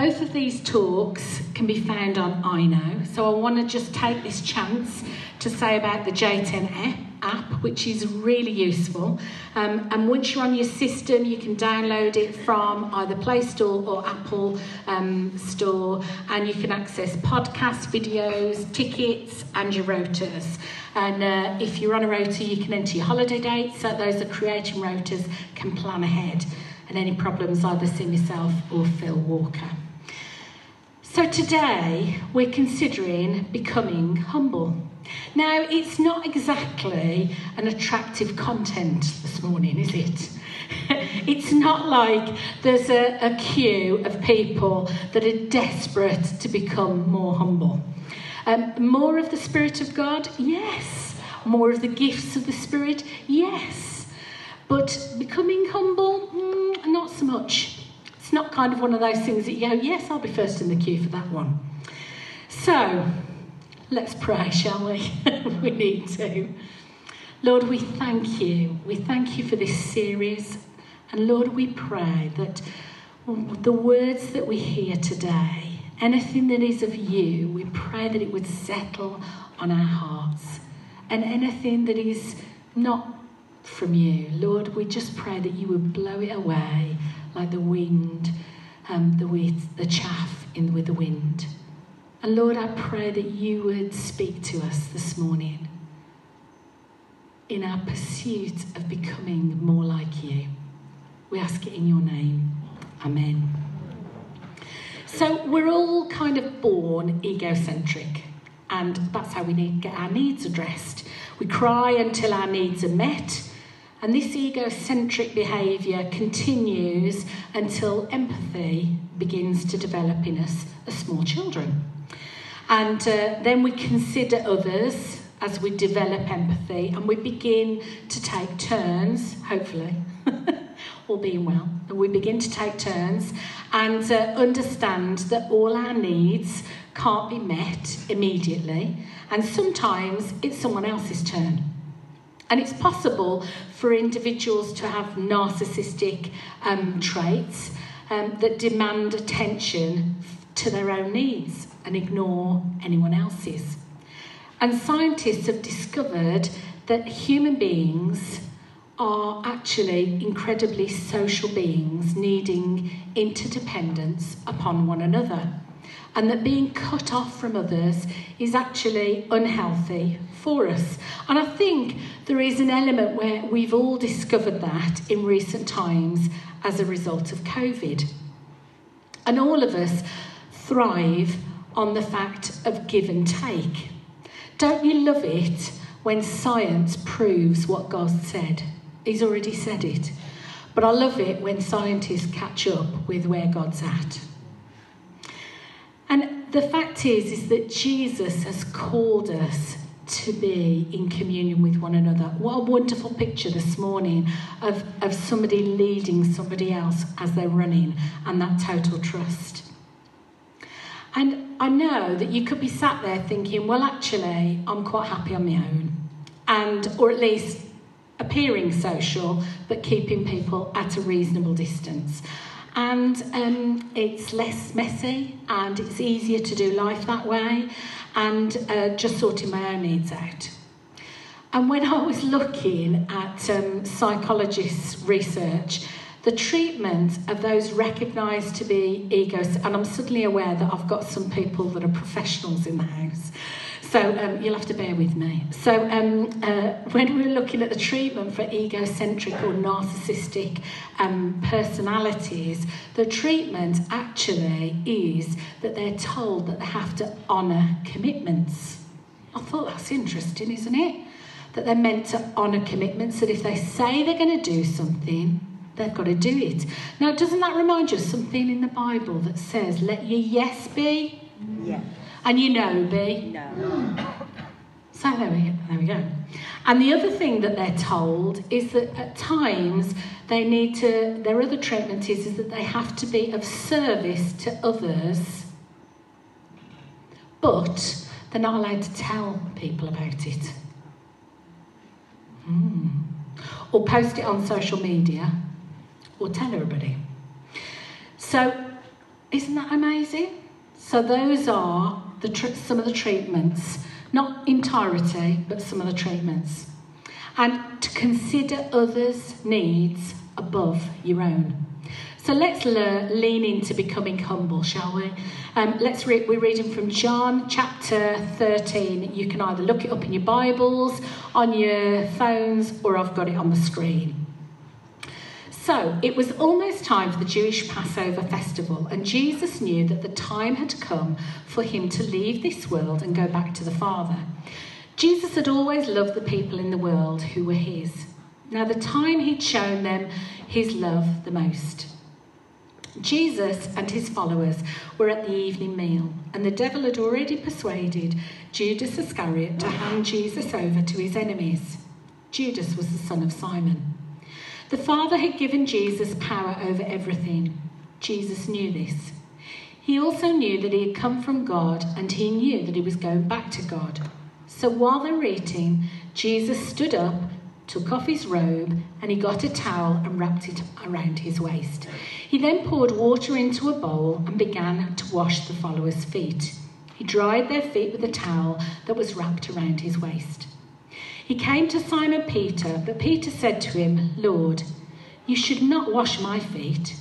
both of these talks can be found on iKnow. So I want to just take this chance to say about the J10 app, which is really useful. Um, and once you're on your system, you can download it from either Play Store or Apple um, Store, and you can access podcasts, videos, tickets, and your rotas. And uh, if you're on a rota, you can enter your holiday dates. So those are creating rotas can plan ahead. And any problems, either see myself or Phil Walker. So today we're considering becoming humble. Now, it's not exactly an attractive content this morning, is it? it's not like there's a, a queue of people that are desperate to become more humble. Um, more of the Spirit of God? Yes. More of the gifts of the Spirit? Yes. But becoming humble? Mm, not so much. It's not kind of one of those things that you go, yes, I'll be first in the queue for that one. So, let's pray, shall we? we need to. Lord, we thank you. We thank you for this series. And Lord, we pray that the words that we hear today, anything that is of you, we pray that it would settle on our hearts. And anything that is not from you, Lord, we just pray that you would blow it away like the wind, um, the, the chaff in, with the wind. And Lord, I pray that you would speak to us this morning in our pursuit of becoming more like you. We ask it in your name. Amen. So, we're all kind of born egocentric, and that's how we need get our needs addressed. We cry until our needs are met and this egocentric behaviour continues until empathy begins to develop in us as small children. And uh, then we consider others as we develop empathy and we begin to take turns, hopefully, all being well, and we begin to take turns and uh, understand that all our needs can't be met immediately, and sometimes it's someone else's turn. And it's possible for individuals to have narcissistic um, traits um, that demand attention to their own needs and ignore anyone else's. And scientists have discovered that human beings are actually incredibly social beings needing interdependence upon one another and that being cut off from others is actually unhealthy for us. And I think there is an element where we've all discovered that in recent times as a result of COVID. And all of us thrive on the fact of give and take. Don't you love it when science proves what God said? He's already said it. But I love it when scientists catch up with where God's at. And the fact is, is that Jesus has called us to be in communion with one another. What a wonderful picture this morning of, of somebody leading somebody else as they're running and that total trust. And I know that you could be sat there thinking, well, actually, I'm quite happy on my own. And, or at least appearing social, but keeping people at a reasonable distance and um, it's less messy and it's easier to do life that way and uh, just sorting my own needs out. And when I was looking at um, psychologists' research, the treatment of those recognised to be egos, and I'm suddenly aware that I've got some people that are professionals in the house. So um, you'll have to bear with me. So um, uh, when we are looking at the treatment for egocentric or narcissistic um, personalities, the treatment actually is that they're told that they have to honour commitments. I thought that's interesting, isn't it? That they're meant to honour commitments, that if they say they're going to do something, they've got to do it. Now, doesn't that remind you of something in the Bible that says, let your yes be? Yeah. And you know B? No. So there we, there we go. And the other thing that they're told is that at times they need to, their other treatment is, is that they have to be of service to others, but they're not allowed to tell people about it. Mm. Or post it on social media, or tell everybody. So Isn't that amazing? So those are some of the treatments, not entirety, but some of the treatments. And to consider others' needs above your own. So let's lean into becoming humble, shall we? Um, let's. We're reading from John chapter 13. You can either look it up in your Bibles, on your phones, or I've got it on the screen. So it was almost time for the Jewish Passover festival, and Jesus knew that the time had come for him to leave this world and go back to the Father. Jesus had always loved the people in the world who were his. Now, the time he'd shown them his love the most. Jesus and his followers were at the evening meal, and the devil had already persuaded Judas Iscariot to hand Jesus over to his enemies. Judas was the son of Simon. The Father had given Jesus power over everything. Jesus knew this. He also knew that he had come from God, and he knew that he was going back to God. So while they were eating, Jesus stood up, took off his robe, and he got a towel and wrapped it around his waist. He then poured water into a bowl and began to wash the followers' feet. He dried their feet with a towel that was wrapped around his waist. He came to Simon Peter, but Peter said to him, Lord, you should not wash my feet.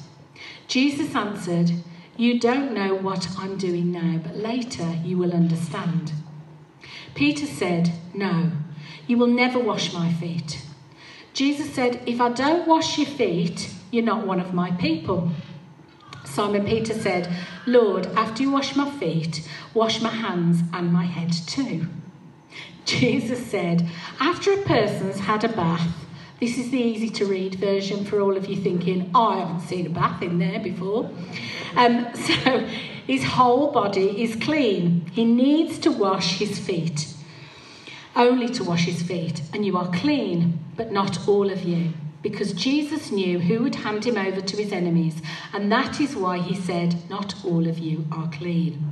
Jesus answered, You don't know what I'm doing now, but later you will understand. Peter said, No, you will never wash my feet. Jesus said, If I don't wash your feet, you're not one of my people. Simon Peter said, Lord, after you wash my feet, wash my hands and my head too. Jesus said, After a person's had a bath, this is the easy to read version for all of you thinking, oh, I haven't seen a bath in there before. Um, so his whole body is clean. He needs to wash his feet, only to wash his feet. And you are clean, but not all of you because Jesus knew who would hand him over to his enemies, and that is why he said, Not all of you are clean.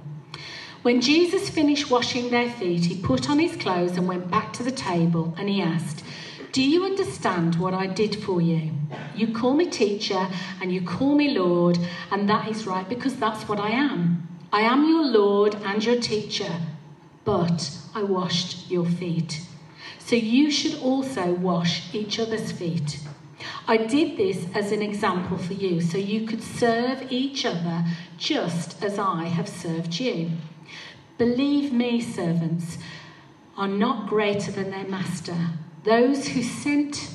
When Jesus finished washing their feet, he put on his clothes and went back to the table, and he asked, Do you understand what I did for you? You call me teacher, and you call me Lord, and that is right because that's what I am. I am your Lord and your teacher, but I washed your feet. So you should also wash each other's feet. I did this as an example for you, so you could serve each other just as I have served you. Believe me, servants are not greater than their master. Those who sent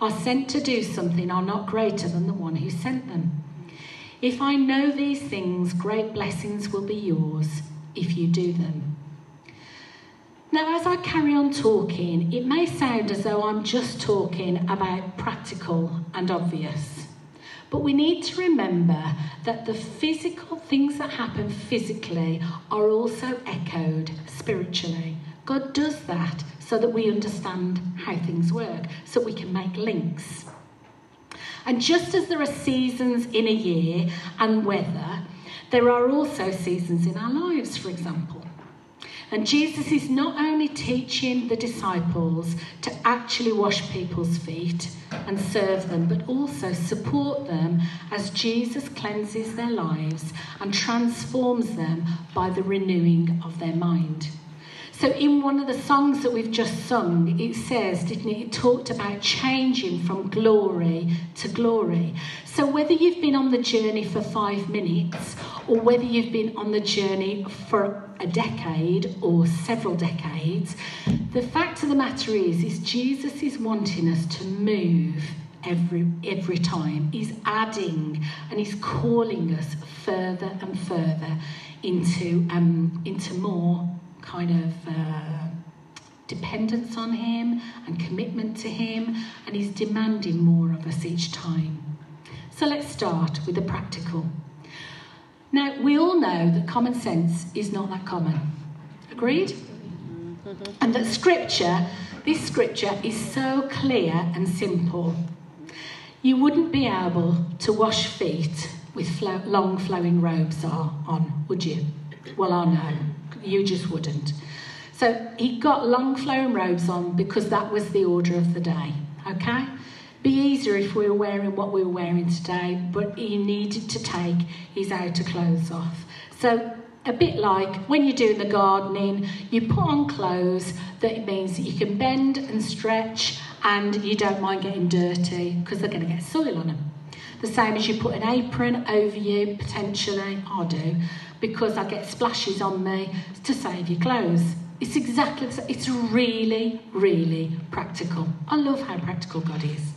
are sent to do something are not greater than the one who sent them. If I know these things, great blessings will be yours if you do them. Now, as I carry on talking, it may sound as though I'm just talking about practical and obvious. But we need to remember that the physical things that happen physically are also echoed spiritually. God does that so that we understand how things work, so we can make links. And just as there are seasons in a year and weather, there are also seasons in our lives, for example. And Jesus is not only teaching the disciples to actually wash people's feet and serve them, but also support them as Jesus cleanses their lives and transforms them by the renewing of their mind. So, in one of the songs that we've just sung, it says, didn't it? It talked about changing from glory to glory. So, whether you've been on the journey for five minutes or whether you've been on the journey for a decade or several decades, the fact of the matter is, is Jesus is wanting us to move every every time. He's adding and he's calling us further and further into um, into more kind of uh, dependence on Him and commitment to Him, and He's demanding more of us each time. So let's start with the practical. Now, we all know that common sense is not that common. Agreed? And that scripture, this scripture, is so clear and simple. You wouldn't be able to wash feet with long flowing robes on, would you? Well, I know you just wouldn't. So he got long flowing robes on because that was the order of the day, okay? Be easier if we were wearing what we were wearing today, but he needed to take his outer clothes off. So a bit like when you're doing the gardening, you put on clothes that means that you can bend and stretch and you don't mind getting dirty because they're going to get soil on them. The same as you put an apron over you, potentially, I do, because I get splashes on me to save your clothes. It's exactly, it's really, really practical. I love how practical God is.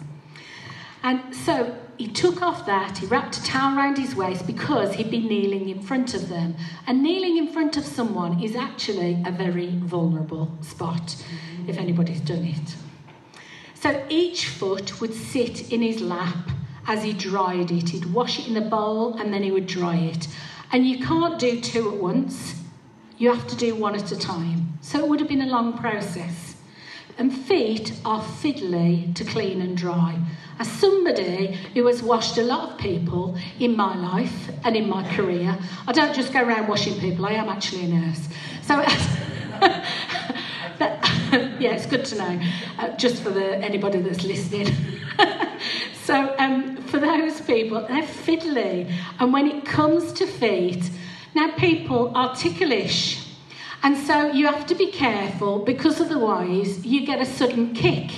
And so he took off that, he wrapped a towel around his waist because he'd been kneeling in front of them. And kneeling in front of someone is actually a very vulnerable spot, if anybody's done it. So each foot would sit in his lap as he dried it. He'd wash it in the bowl and then he would dry it. And you can't do two at once, you have to do one at a time. So it would have been a long process. And feet are fiddly to clean and dry. As somebody who has washed a lot of people in my life and in my career, I don't just go around washing people, I am actually a nurse. So, yeah, it's good to know, uh, just for the, anybody that's listening. so, um, for those people, they're fiddly. And when it comes to feet, now people are ticklish. And so you have to be careful because otherwise you get a sudden kick.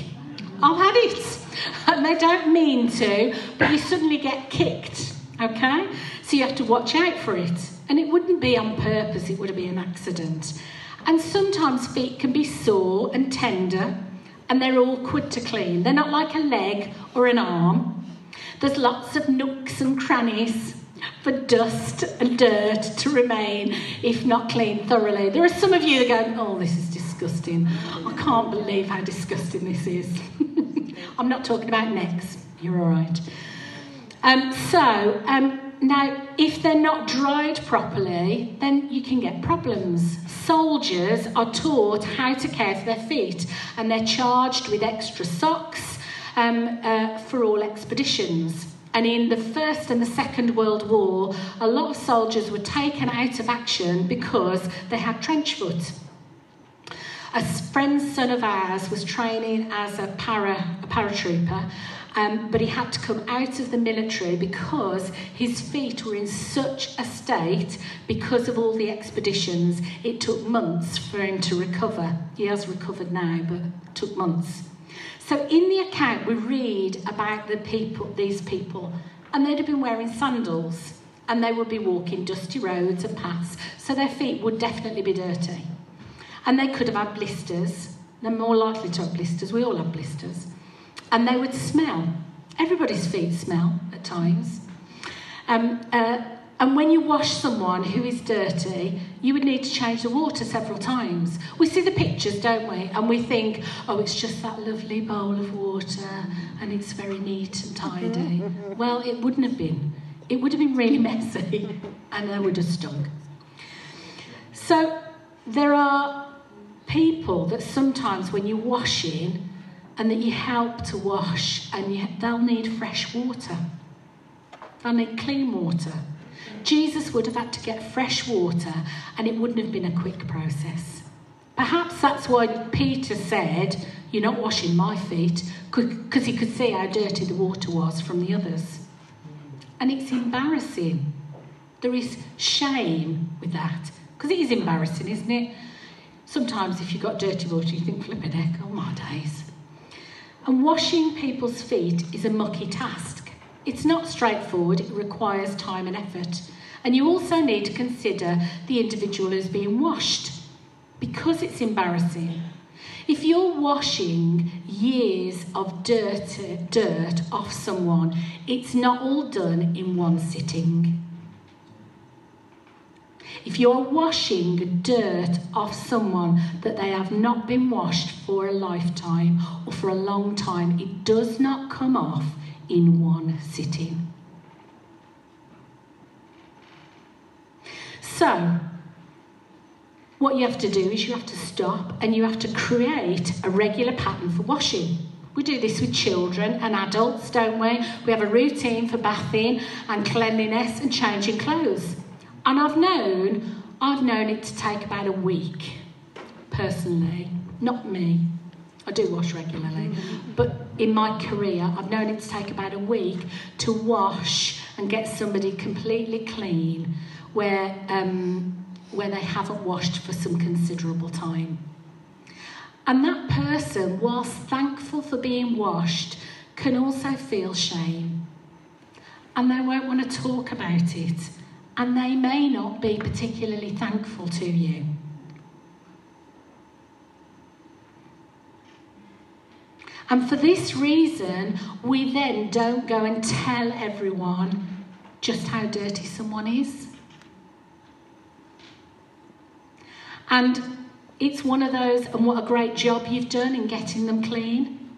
I've had it. And they don't mean to, but you suddenly get kicked. Okay? So you have to watch out for it. And it wouldn't be on purpose, it would be an accident. And sometimes feet can be sore and tender and they're awkward to clean. They're not like a leg or an arm. There's lots of nooks and crannies for dust and dirt to remain if not cleaned thoroughly. There are some of you that go, oh, this is disgusting. I can't believe how disgusting this is. I'm not talking about necks, you're all right. Um, so, um, now, if they're not dried properly, then you can get problems. Soldiers are taught how to care for their feet, and they're charged with extra socks um, uh, for all expeditions. And in the First and the Second World War, a lot of soldiers were taken out of action because they had trench foot. A friend's son of ours was training as a para a paratrooper, um, but he had to come out of the military because his feet were in such a state because of all the expeditions. It took months for him to recover. He has recovered now, but it took months. So in the account, we read about the people, these people, and they'd have been wearing sandals, and they would be walking dusty roads and paths, so their feet would definitely be dirty. And they could have had blisters. They're more likely to have blisters. We all have blisters. And they would smell. Everybody's feet smell at times. Um, uh, and when you wash someone who is dirty, you would need to change the water several times. We see the pictures, don't we? And we think, oh, it's just that lovely bowl of water and it's very neat and tidy. well, it wouldn't have been. It would have been really messy and they would have stunk. So there are people that sometimes when you're washing and that you help to wash and you, they'll need fresh water. They'll need clean water. Jesus would have had to get fresh water and it wouldn't have been a quick process. Perhaps that's why Peter said, You're not washing my feet, because he could see how dirty the water was from the others. And it's embarrassing. There is shame with that, because it is embarrassing, isn't it? Sometimes if you've got dirty water, you think, flipping heck, oh my days. And washing people's feet is a mucky task. It's not straightforward, it requires time and effort. And you also need to consider the individual who's being washed because it's embarrassing. If you're washing years of dirt, dirt off someone, it's not all done in one sitting. If you're washing dirt off someone that they have not been washed for a lifetime or for a long time, it does not come off in one sitting. So, what you have to do is you have to stop and you have to create a regular pattern for washing. We do this with children and adults, don't we? We have a routine for bathing and cleanliness and changing clothes. And I've known, I've known it to take about a week, personally, not me. I do wash regularly. But in my career, I've known it to take about a week to wash and get somebody completely clean where, um, where they haven't washed for some considerable time. And that person, whilst thankful for being washed, can also feel shame. And they won't want to talk about it. And they may not be particularly thankful to you. And for this reason, we then don't go and tell everyone just how dirty someone is. And it's one of those, and what a great job you've done in getting them clean.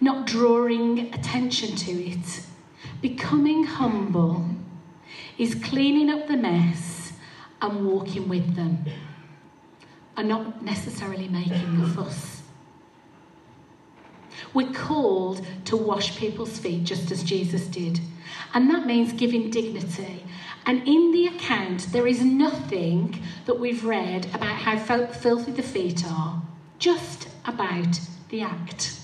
Not drawing attention to it. Becoming humble is cleaning up the mess and walking with them, and not necessarily making a fuss. We're called to wash people's feet just as Jesus did. And that means giving dignity. And in the account, there is nothing that we've read about how filthy the feet are, just about the act.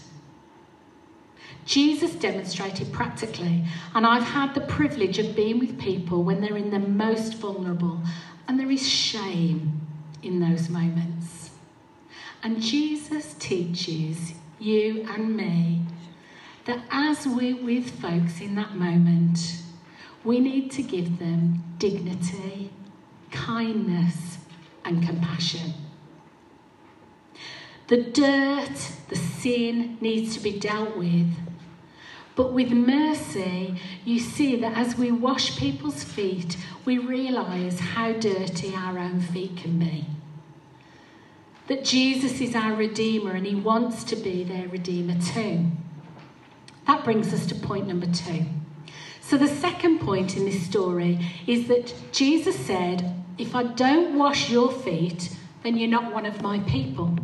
Jesus demonstrated practically, and I've had the privilege of being with people when they're in the most vulnerable, and there is shame in those moments. And Jesus teaches you and me, that as we're with folks in that moment, we need to give them dignity, kindness, and compassion. The dirt, the sin needs to be dealt with. But with mercy, you see that as we wash people's feet, we realise how dirty our own feet can be that Jesus is our Redeemer and He wants to be their Redeemer too. That brings us to point number two. So, the second point in this story is that Jesus said, If I don't wash your feet, then you're not one of my people.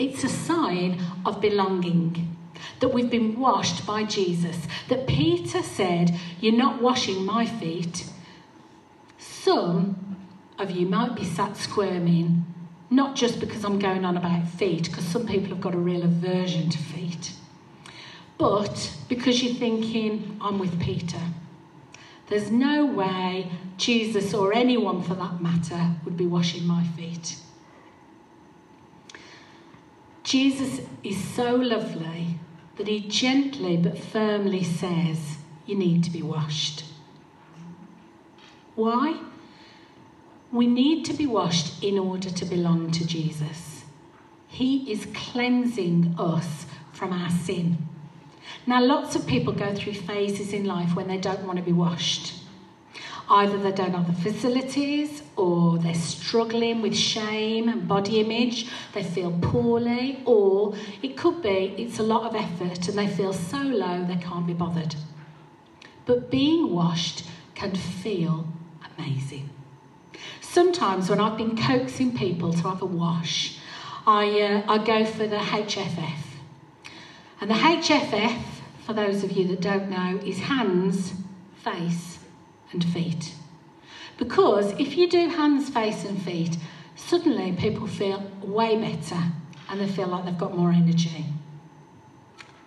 It's a sign of belonging that we've been washed by Jesus. That Peter said, You're not washing my feet. Some of you might be sat squirming not just because I'm going on about feet, because some people have got a real aversion to feet, but because you're thinking, I'm with Peter. There's no way Jesus or anyone for that matter would be washing my feet. Jesus is so lovely that he gently but firmly says, You need to be washed. Why? We need to be washed in order to belong to Jesus. He is cleansing us from our sin. Now, lots of people go through phases in life when they don't want to be washed. Either they don't have the facilities, or they're struggling with shame and body image, they feel poorly, or it could be it's a lot of effort and they feel so low they can't be bothered. But being washed can feel amazing. Sometimes when I've been coaxing people to have a wash, I, uh, I go for the HFF. And the HFF, for those of you that don't know, is hands, face, and feet. Because if you do hands, face, and feet, suddenly people feel way better and they feel like they've got more energy.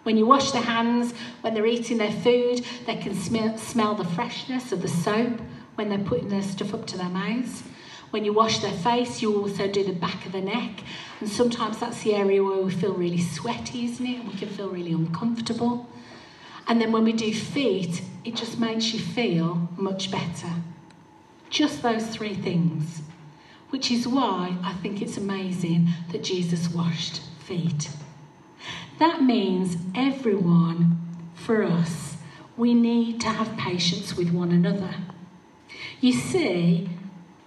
When you wash their hands, when they're eating their food, they can smell, smell the freshness of the soap when they're putting their stuff up to their mouths. When you wash their face, you also do the back of the neck. And sometimes that's the area where we feel really sweaty, isn't it? And we can feel really uncomfortable. And then when we do feet, it just makes you feel much better. Just those three things. Which is why I think it's amazing that Jesus washed feet. That means everyone, for us, we need to have patience with one another. You see,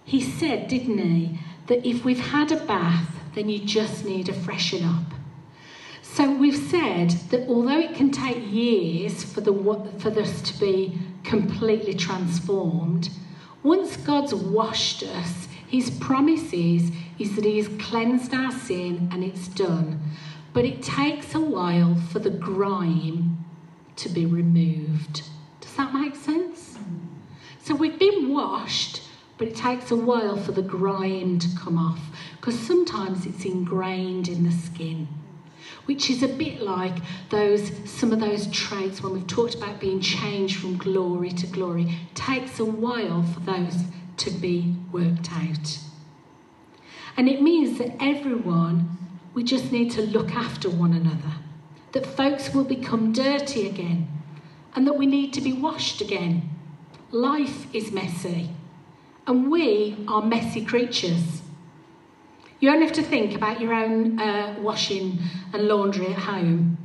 he said, didn't he, that if we've had a bath, then you just need a freshen up. So we've said that although it can take years for, the, for us to be completely transformed, once God's washed us, his promise is, is that he has cleansed our sin and it's done. But it takes a while for the grime to be removed. Does that make sense? So we've been washed, but it takes a while for the grime to come off because sometimes it's ingrained in the skin which is a bit like those some of those traits when we've talked about being changed from glory to glory. It takes a while for those to be worked out. And it means that everyone we just need to look after one another. That folks will become dirty again and that we need to be washed again. Life is messy and we are messy creatures you only have to think about your own uh, washing and laundry at home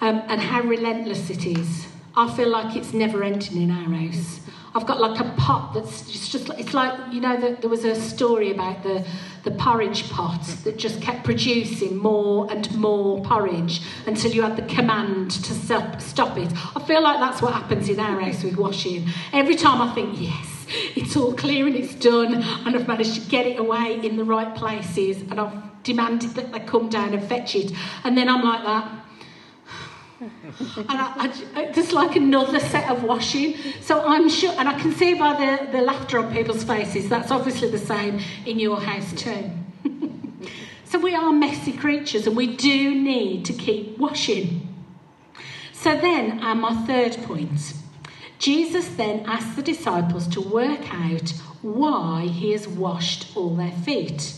um, and how relentless it is. I feel like it's never ending in our house. I've got like a pot that's just, just it's like, you know, the, there was a story about the, the porridge pot that just kept producing more and more porridge until you had the command to stop, stop it. I feel like that's what happens in our house with washing. Every time I think, yes, it's all clear and it's done, and I've managed to get it away in the right places, and I've demanded that they come down and fetch it. And then I'm like that. and I, I, there's like another set of washing. So I'm sure, and I can see by the, the laughter on people's faces, that's obviously the same in your house too. so we are messy creatures and we do need to keep washing. So then, uh, my third point Jesus then asks the disciples to work out why he has washed all their feet.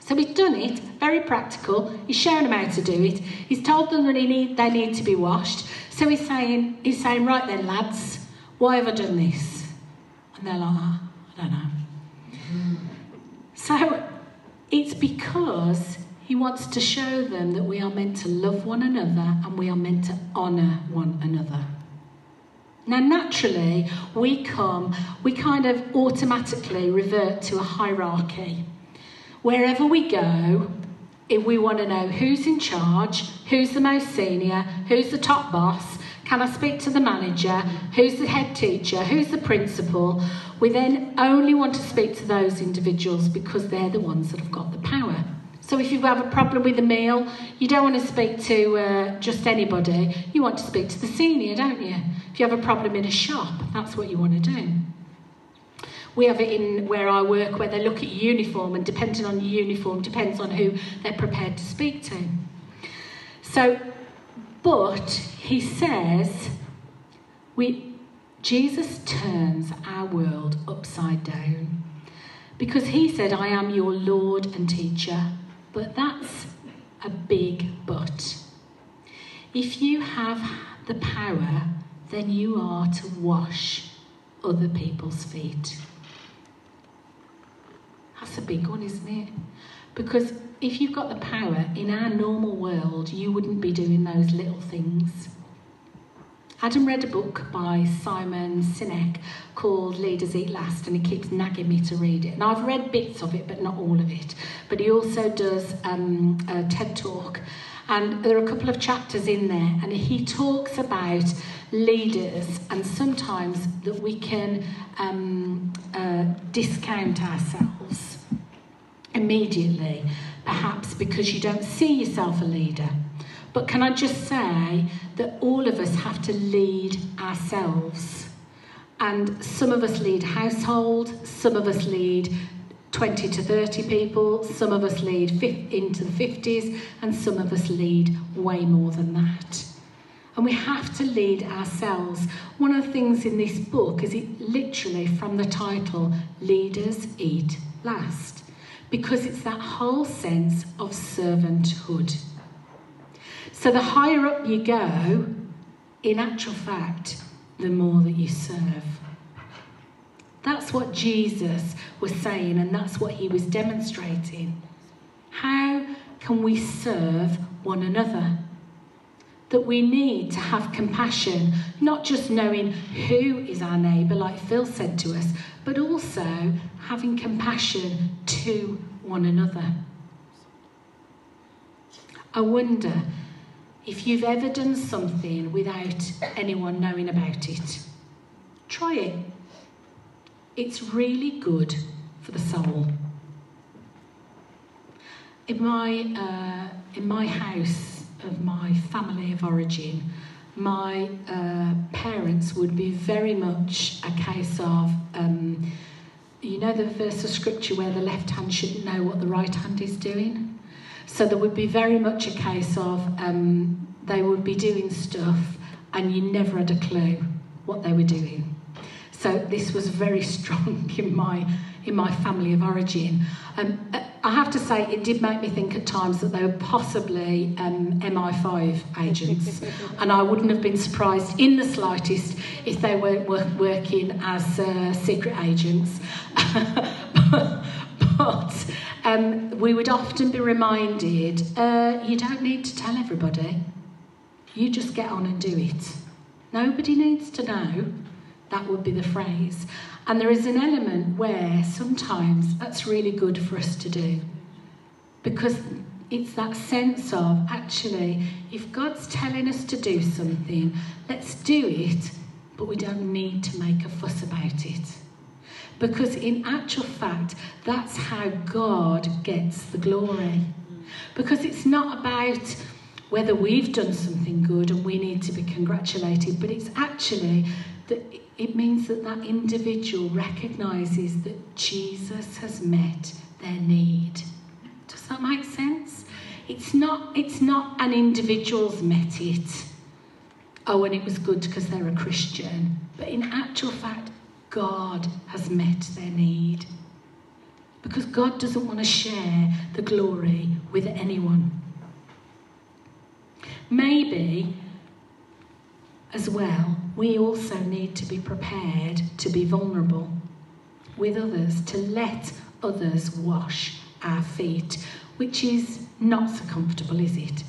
So he's done it, very practical. He's shown them how to do it. He's told them that need, they need to be washed. So he's saying, he's saying, right then, lads, why have I done this? And they're like, oh, I don't know. So it's because he wants to show them that we are meant to love one another and we are meant to honour one another. Now, naturally, we come, we kind of automatically revert to a hierarchy. Wherever we go, if we want to know who's in charge, who's the most senior, who's the top boss, can I speak to the manager, who's the head teacher, who's the principal, we then only want to speak to those individuals because they're the ones that have got the power. So if you have a problem with a meal, you don't want to speak to uh, just anybody. You want to speak to the senior, don't you? If you have a problem in a shop, that's what you want to do. We have it in where I work where they look at uniform, and depending on your uniform, depends on who they're prepared to speak to. So, but he says, we, Jesus turns our world upside down because he said, I am your Lord and teacher. But that's a big but. If you have the power, then you are to wash other people's feet. That's a big one, isn't it? Because if you've got the power in our normal world, you wouldn't be doing those little things. Adam read a book by Simon Sinek called Leaders Eat Last, and he keeps nagging me to read it. And I've read bits of it, but not all of it. But he also does um, a TED talk, and there are a couple of chapters in there, and he talks about leaders and sometimes that we can um, uh, discount ourselves immediately, perhaps because you don't see yourself a leader. But can I just say that all of us have to lead ourselves? And some of us lead household, some of us lead 20 to 30 people, some of us lead into the 50s, and some of us lead way more than that. And we have to lead ourselves. One of the things in this book is it literally from the title, Leaders Eat Last, because it's that whole sense of servanthood. So the higher up you go, in actual fact, the more that you serve. That's what Jesus was saying, and that's what he was demonstrating. How can we serve one another? That we need to have compassion, not just knowing who is our neighbour, like Phil said to us, but also having compassion to one another. I wonder if you've ever done something without anyone knowing about it, try it. It's really good for the soul. In my, uh, in my house of my family of origin, my uh, parents would be very much a case of um, You know the verse of scripture where the left hand shouldn't know what the right hand is doing? So there would be very much a case of um, they would be doing stuff and you never had a clue what they were doing. So this was very strong in my in my family of origin. Um, I have to say, it did make me think at times that they were possibly um, MI5 agents, and I wouldn't have been surprised in the slightest if they weren't working as uh, secret agents. but, but um, we would often be reminded uh, you don't need to tell everybody, you just get on and do it. Nobody needs to know. That would be the phrase. And there is an element where sometimes that's really good for us to do. Because it's that sense of actually, if God's telling us to do something, let's do it, but we don't need to make a fuss about it. Because in actual fact, that's how God gets the glory. Because it's not about whether we've done something good and we need to be congratulated, but it's actually that it means that that individual recognizes that Jesus has met their need. Does that make sense? It's not, it's not an individual's met it. Oh, and it was good because they're a Christian. But in actual fact, God has met their need. Because God doesn't want to share the glory with anyone. Maybe as well, we also need to be prepared to be vulnerable with others, to let others wash our feet, which is not so comfortable, is it?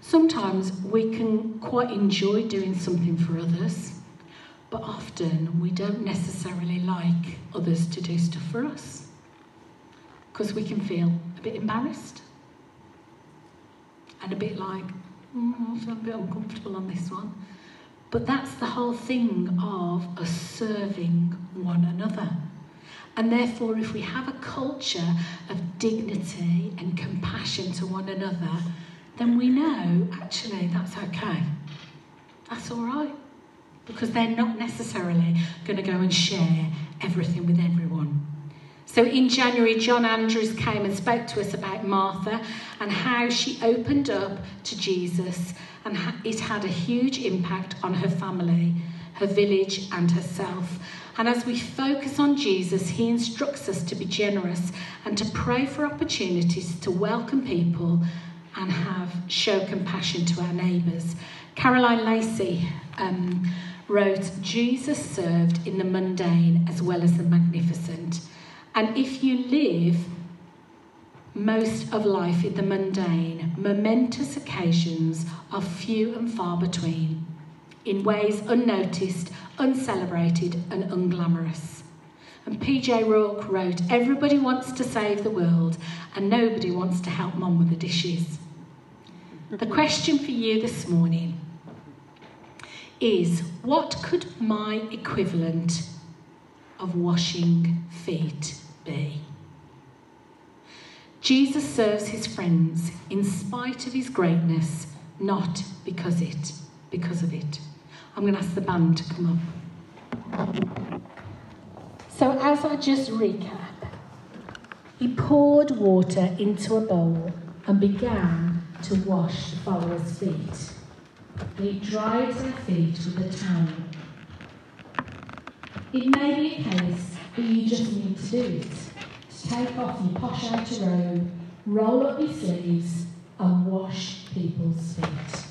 Sometimes we can quite enjoy doing something for others, but often we don't necessarily like others to do stuff for us because we can feel a bit embarrassed and a bit like, mm, I feel a bit uncomfortable on this one. But that's the whole thing of us serving one another. And therefore, if we have a culture of dignity and compassion to one another, then we know actually that's okay. That's all right. Because they're not necessarily going to go and share everything with everyone. So in January, John Andrews came and spoke to us about Martha and how she opened up to Jesus and it had a huge impact on her family, her village, and herself. And as we focus on Jesus, he instructs us to be generous and to pray for opportunities to welcome people and have show compassion to our neighbours. Caroline Lacey um, wrote, Jesus served in the mundane as well as the magnificent. And if you live most of life in the mundane, momentous occasions are few and far between, in ways unnoticed, uncelebrated, and unglamorous. And PJ Rourke wrote, Everybody wants to save the world, and nobody wants to help mom with the dishes. The question for you this morning is what could my equivalent of washing feet be? Jesus serves his friends in spite of his greatness, not because it, because of it. I'm going to ask the band to come up. So, as I just recap, he poured water into a bowl and began to wash the followers' feet. He dried their feet with a towel. It may be a case that you just need to do it To take off your posh outer robe, roll up your sleeves, and wash people's feet.